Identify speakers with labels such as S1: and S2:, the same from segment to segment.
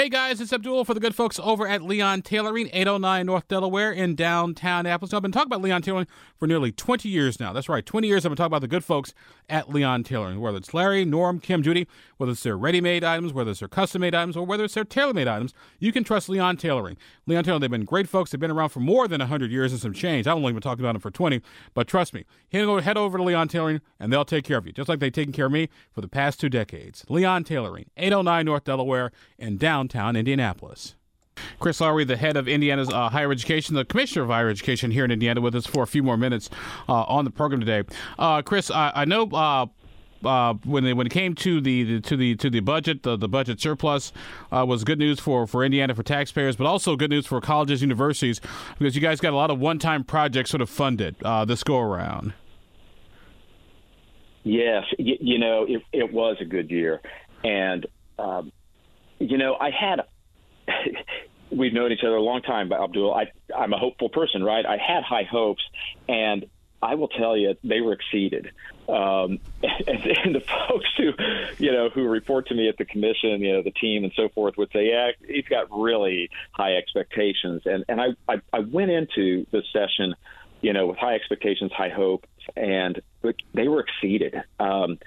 S1: Hey guys, it's Abdul for the good folks over at Leon Tailoring, 809 North Delaware in downtown Appleton. I've been talking about Leon Tailoring for nearly 20 years now. That's right, 20 years I've been talking about the good folks at Leon Tailoring, whether it's Larry, Norm, Kim, Judy, whether it's their ready made items, whether it's their custom made items, or whether it's their tailor made items, you can trust Leon Tailoring. Leon Tailoring, they've been great folks. They've been around for more than 100 years and some change. I've only been talking about them for 20, but trust me, head over to Leon Tailoring and they'll take care of you, just like they've taken care of me for the past two decades. Leon Tailoring, 809 North Delaware in downtown Indianapolis. Chris Lowery, the head of Indiana's uh, higher education, the commissioner of higher education here in Indiana, with us for a few more minutes uh, on the program today. Uh, Chris, I, I know. Uh, uh, when they, when it came to the, the, to the to the budget, the, the budget surplus uh, was good news for, for Indiana for taxpayers, but also good news for colleges, universities, because you guys got a lot of one time projects sort of funded this go around.
S2: Yes, you, you know it, it was a good year, and um, you know I had we've known each other a long time, but Abdul. I, I'm a hopeful person, right? I had high hopes, and I will tell you, they were exceeded. Um, and, and the folks who, you know, who report to me at the commission, you know, the team and so forth, would say, "Yeah, he's got really high expectations." And and I I, I went into the session, you know, with high expectations, high hopes, and they were exceeded. Um,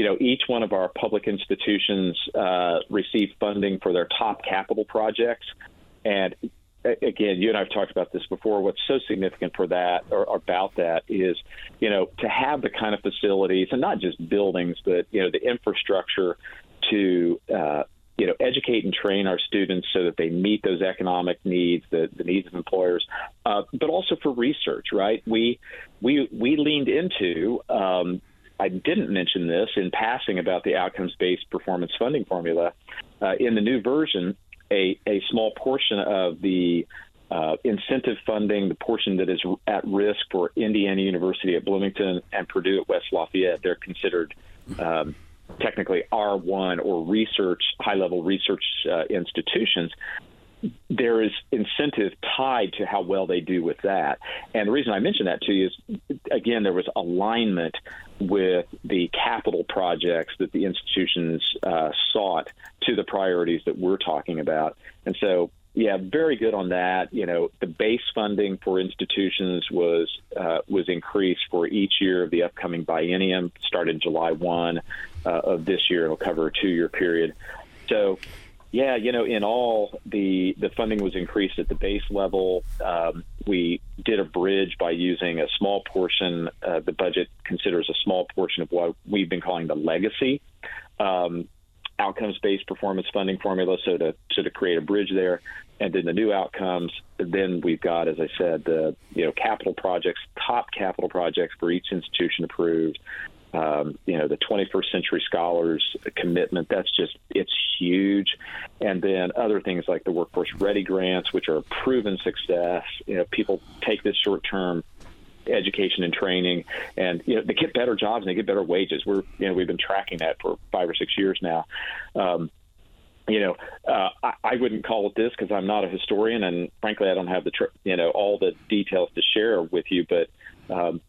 S2: you know, each one of our public institutions uh, received funding for their top capital projects. And again, you and I have talked about this before. What's so significant for that or, or about that is, you know, to have the kind of facilities and not just buildings, but you know, the infrastructure to uh, you know, educate and train our students so that they meet those economic needs, the, the needs of employers, uh, but also for research, right? We we we leaned into um, I didn't mention this in passing about the outcomes based performance funding formula. Uh, in the new version, a, a small portion of the uh, incentive funding, the portion that is at risk for Indiana University at Bloomington and Purdue at West Lafayette, they're considered um, technically R1 or research, high level research uh, institutions there is incentive tied to how well they do with that. And the reason I mention that to you is, again, there was alignment with the capital projects that the institutions uh, sought to the priorities that we're talking about. And so, yeah, very good on that. You know, the base funding for institutions was uh, was increased for each year of the upcoming biennium, started July one uh, of this year. It'll cover a two year period. So yeah, you know, in all, the the funding was increased at the base level. Um, we did a bridge by using a small portion. Uh, the budget considers a small portion of what we've been calling the legacy um, outcomes-based performance funding formula. So to so to create a bridge there, and then the new outcomes. Then we've got, as I said, the you know capital projects, top capital projects for each institution approved um, you know the 21st century scholars commitment that's just it's huge. And then other things like the workforce ready grants which are a proven success. You know people take this short term education and training and you know they get better jobs and they get better wages. We're you know we've been tracking that for five or six years now. Um, you know, uh, I, I wouldn't call it this because I'm not a historian, and frankly, I don't have the tr- you know all the details to share with you. But um,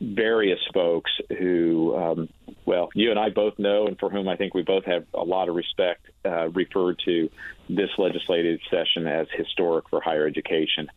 S2: various folks who, um, well, you and I both know, and for whom I think we both have a lot of respect, uh, referred to this legislative session as historic for higher education.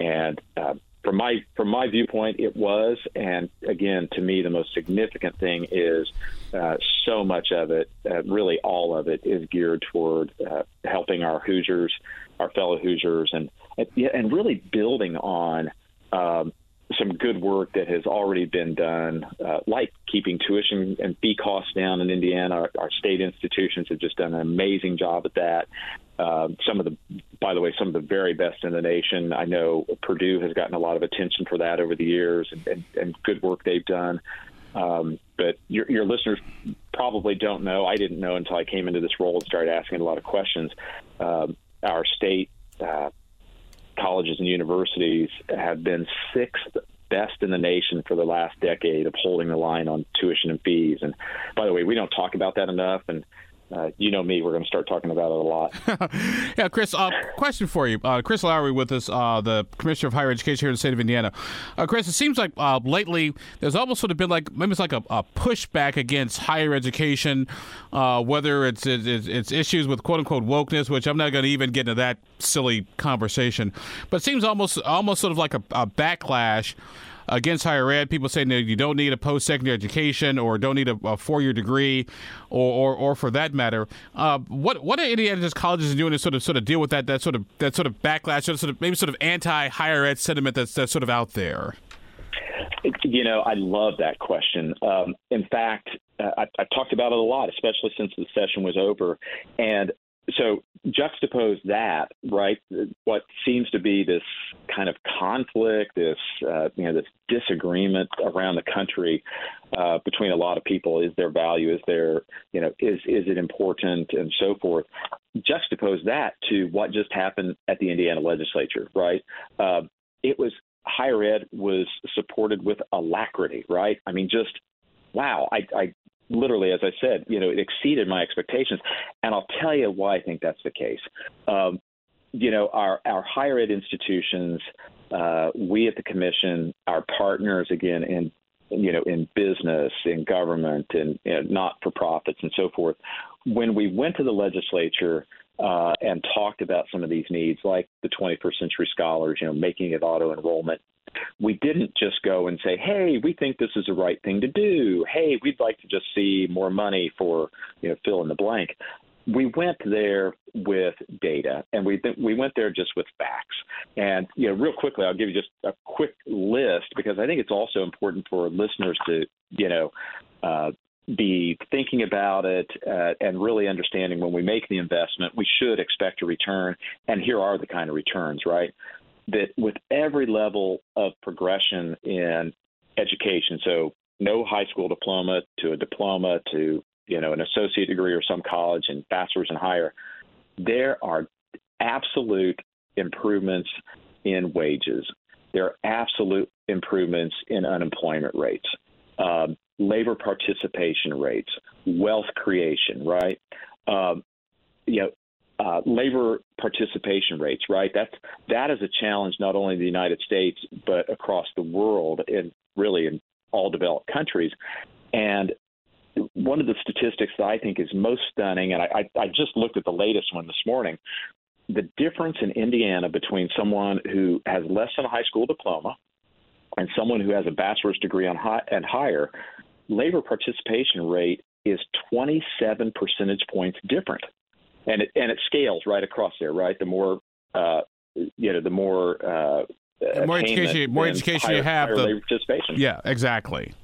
S2: And uh, from my from my viewpoint, it was. And again, to me, the most significant thing is uh, so much of it, uh, really all of it, is geared toward uh, helping our Hoosiers, our fellow Hoosiers, and and really building on. Um, some good work that has already been done, uh, like keeping tuition and fee costs down in Indiana. Our, our, state institutions have just done an amazing job at that. Uh, some of the, by the way, some of the very best in the nation. I know Purdue has gotten a lot of attention for that over the years, and, and, and good work they've done. Um, but your, your listeners probably don't know. I didn't know until I came into this role and started asking a lot of questions. Um, our state uh, colleges and universities have been sixth best in the nation for the last decade of holding the line on tuition and fees. And by the way, we don't talk about that enough. And uh, you know me, we're going to start talking about it a lot.
S1: yeah, Chris, uh, question for you. Uh, Chris Lowery with us, uh, the Commissioner of Higher Education here in the state of Indiana. Uh, Chris, it seems like uh, lately there's almost sort of been like maybe it's like a, a pushback against higher education, whether it's, it's, it's issues with quote unquote wokeness, which I'm not going to even get into that silly conversation, but it seems almost almost sort of like a, a backlash against higher ed. People saying that you don't need a post secondary education or don't need a, a four year degree, or, or, or for that matter. Uh, what what are Indiana's colleges doing to sort of sort of deal with that that sort of that sort of backlash, sort of maybe sort of anti higher ed sentiment that's that's sort of out there?
S2: You know, I love that question. Um, in fact, uh, I, I talked about it a lot, especially since the session was over. And so juxtapose that, right? What seems to be this kind of conflict, this uh, you know, this disagreement around the country uh, between a lot of people. Is there value? Is there you know is is it important and so forth? Juxtapose that to what just happened at the Indiana legislature, right? Uh, it was higher ed was supported with alacrity, right? I mean, just wow, I, I literally, as I said, you know, it exceeded my expectations. And I'll tell you why I think that's the case. Um, you know, our, our higher ed institutions, uh, we at the commission, our partners, again, in you know, in business, in government, and, not for profits, and so forth. When we went to the legislature uh, and talked about some of these needs, like the 21st Century Scholars, you know, making it auto enrollment we didn't just go and say, hey, we think this is the right thing to do. Hey, we'd like to just see more money for, you know, fill in the blank. We went there with data, and we we went there just with facts. And you know, real quickly, I'll give you just a quick list because I think it's also important for listeners to you know uh, be thinking about it uh, and really understanding when we make the investment, we should expect a return. And here are the kind of returns, right? That with every level of progression in education, so no high school diploma to a diploma to you know an associate degree or some college and bachelor's and higher, there are absolute improvements in wages. There are absolute improvements in unemployment rates, um, labor participation rates, wealth creation, right? Um, you know, uh, labor participation rates, right? That's that is a challenge not only in the United States but across the world and really in all developed countries. And one of the statistics that I think is most stunning, and I, I, I just looked at the latest one this morning, the difference in Indiana between someone who has less than a high school diploma and someone who has a bachelor's degree on high, and higher, labor participation rate is 27 percentage points different and it and it scales right across there, right? The more uh, you know, the more uh,
S1: the more education, more education
S2: higher,
S1: you have,
S2: the participation.
S1: Yeah, exactly.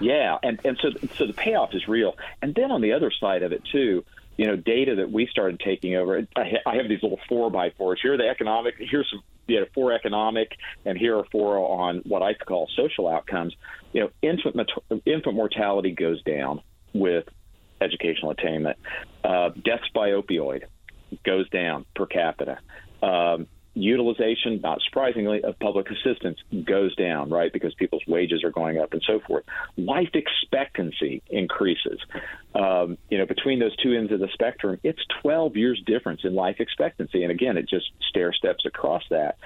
S2: Yeah, and and so so the payoff is real. And then on the other side of it too, you know, data that we started taking over. I, I have these little four by fours. Here are the economic. Here's some you know four economic, and here are four on what I call social outcomes. You know, infant infant mortality goes down with educational attainment. Uh, deaths by opioid goes down per capita. Um, utilization, not surprisingly, of public assistance goes down, right, because people's wages are going up and so forth. Life expectancy increases. Um, you know, between those two ends of the spectrum, it's 12 years difference in life expectancy. And again, it just stair steps across that.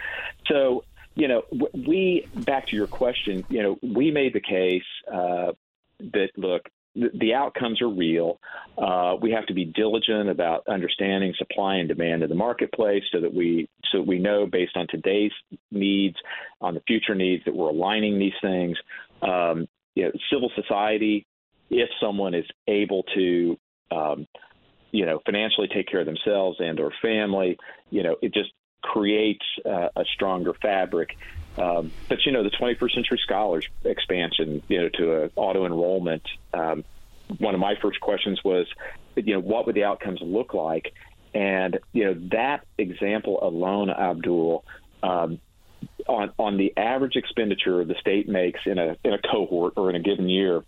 S2: So, you know, we, back to your question, you know, we made the case uh, that, look, the, outcomes are real. Uh, we have to be diligent about understanding supply and demand in the marketplace, so that we so that we know based on today's needs, on the future needs, that we're aligning these things. Um, you know, civil society, if someone is able to, um, you know, financially take care of themselves and or family, you know, it just creates uh, a stronger fabric. Um, but you know, the 21st Century Scholars expansion, you know, to a auto enrollment. Um, one of my first questions was, you know, what would the outcomes look like? And you know, that example alone, Abdul, um, on on the average expenditure the state makes in a in a cohort or in a given year,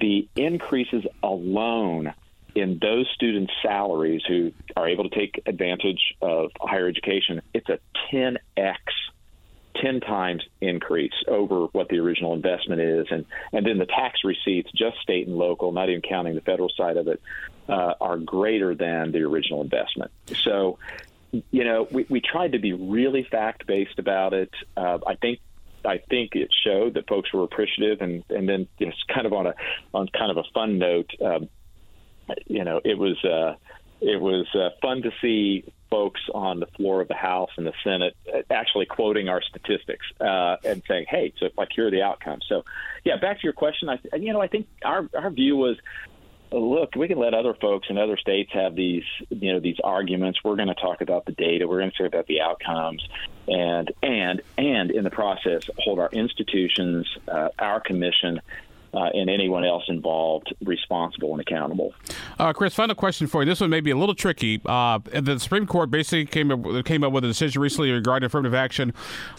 S2: the increases alone in those students' salaries who are able to take advantage of higher education, it's a 10x 10 times increase over what the original investment is. And, and then the tax receipts, just state and local, not even counting the federal side of it, uh, are greater than the original investment. So, you know, we, we tried to be really fact based about it. Uh, I think I think it showed that folks were appreciative, and and then just kind of on a on kind of a fun note, um, you know, it was uh, it was uh, fun to see folks on the floor of the House and the Senate actually quoting our statistics uh, and saying, "Hey, so like here are the outcomes." So, yeah, back to your question. I, you know, I think our our view was, look, we can let other folks in other states have these, you know, these arguments. We're going to talk about the data. We're going to talk about the outcomes, and and and in the process, hold our institutions, uh, our commission, uh, and anyone else involved responsible and accountable.
S1: Uh, Chris, final question for you. This one may be a little tricky. Uh, the Supreme Court basically came up, came up with a decision recently regarding affirmative action,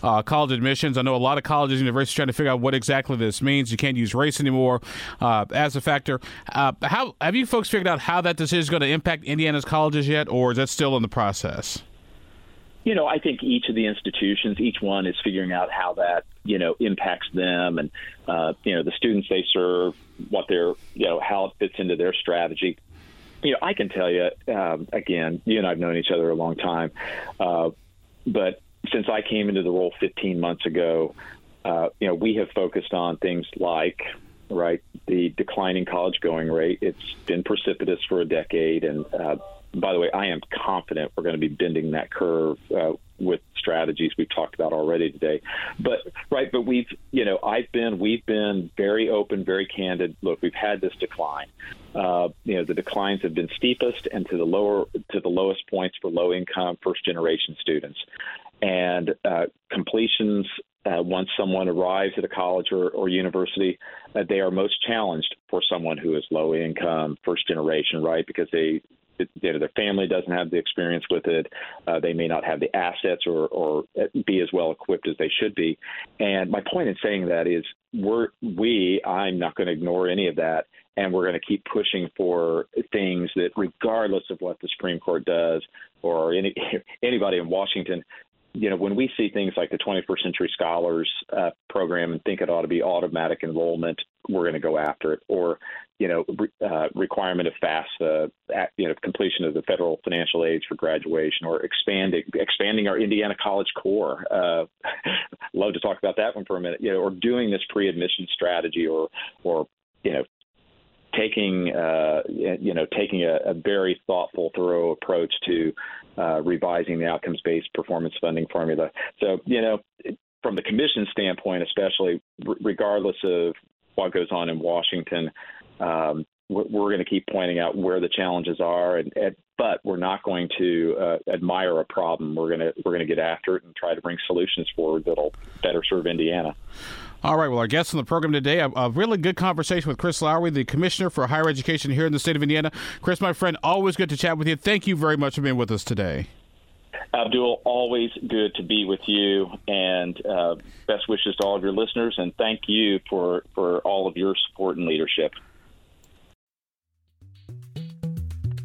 S1: uh, college admissions. I know a lot of colleges and universities trying to figure out what exactly this means. You can't use race anymore uh, as a factor. Uh, how have you folks figured out how that decision is going to impact Indiana's colleges yet, or is that still in the process?
S2: you know, I think each of the institutions, each one is figuring out how that, you know, impacts them and, uh, you know, the students they serve, what their, you know, how it fits into their strategy. You know, I can tell you, um, again, you and I've known each other a long time, uh, but since I came into the role 15 months ago, uh, you know, we have focused on things like, right, the declining college going rate. It's been precipitous for a decade, and uh, by the way, I am confident we're going to be bending that curve uh, with strategies we've talked about already today. But right, but we've you know I've been we've been very open, very candid. Look, we've had this decline. Uh, you know the declines have been steepest and to the lower to the lowest points for low income first generation students, and uh, completions. Uh, once someone arrives at a college or, or university, uh, they are most challenged for someone who is low income, first generation, right? Because they you know, their family doesn't have the experience with it. Uh, they may not have the assets or, or be as well equipped as they should be. And my point in saying that is, we're we I'm not going to ignore any of that, and we're going to keep pushing for things that, regardless of what the Supreme Court does or any anybody in Washington, you know, when we see things like the 21st Century Scholars uh, program and think it ought to be automatic enrollment, we're going to go after it. Or, you know, re- uh, requirement of FAFSA, at, you know, completion of the federal financial aid for graduation, or expanding expanding our Indiana College Core. Uh, love to talk about that one for a minute. You know, or doing this pre-admission strategy, or or you know, taking uh, you know taking a, a, very thoughtful, thorough approach to uh, revising the outcomes-based performance funding formula. So you know, from the commission standpoint, especially r- regardless of what goes on in Washington. Um, we're, we're going to keep pointing out where the challenges are, and, and but we're not going to uh, admire a problem. We're going to we're going to get after it and try to bring solutions forward that'll better serve Indiana.
S1: All right. Well, our guest on the program today, a, a, really good conversation with Chris Lowery, the Commissioner for Higher Education here in the state of Indiana. Chris, my friend, always good to chat with you. Thank you very much for being with us today.
S2: Abdul, always good to be with you, and uh, best wishes to all of your listeners, and thank you for, for all of your support and leadership.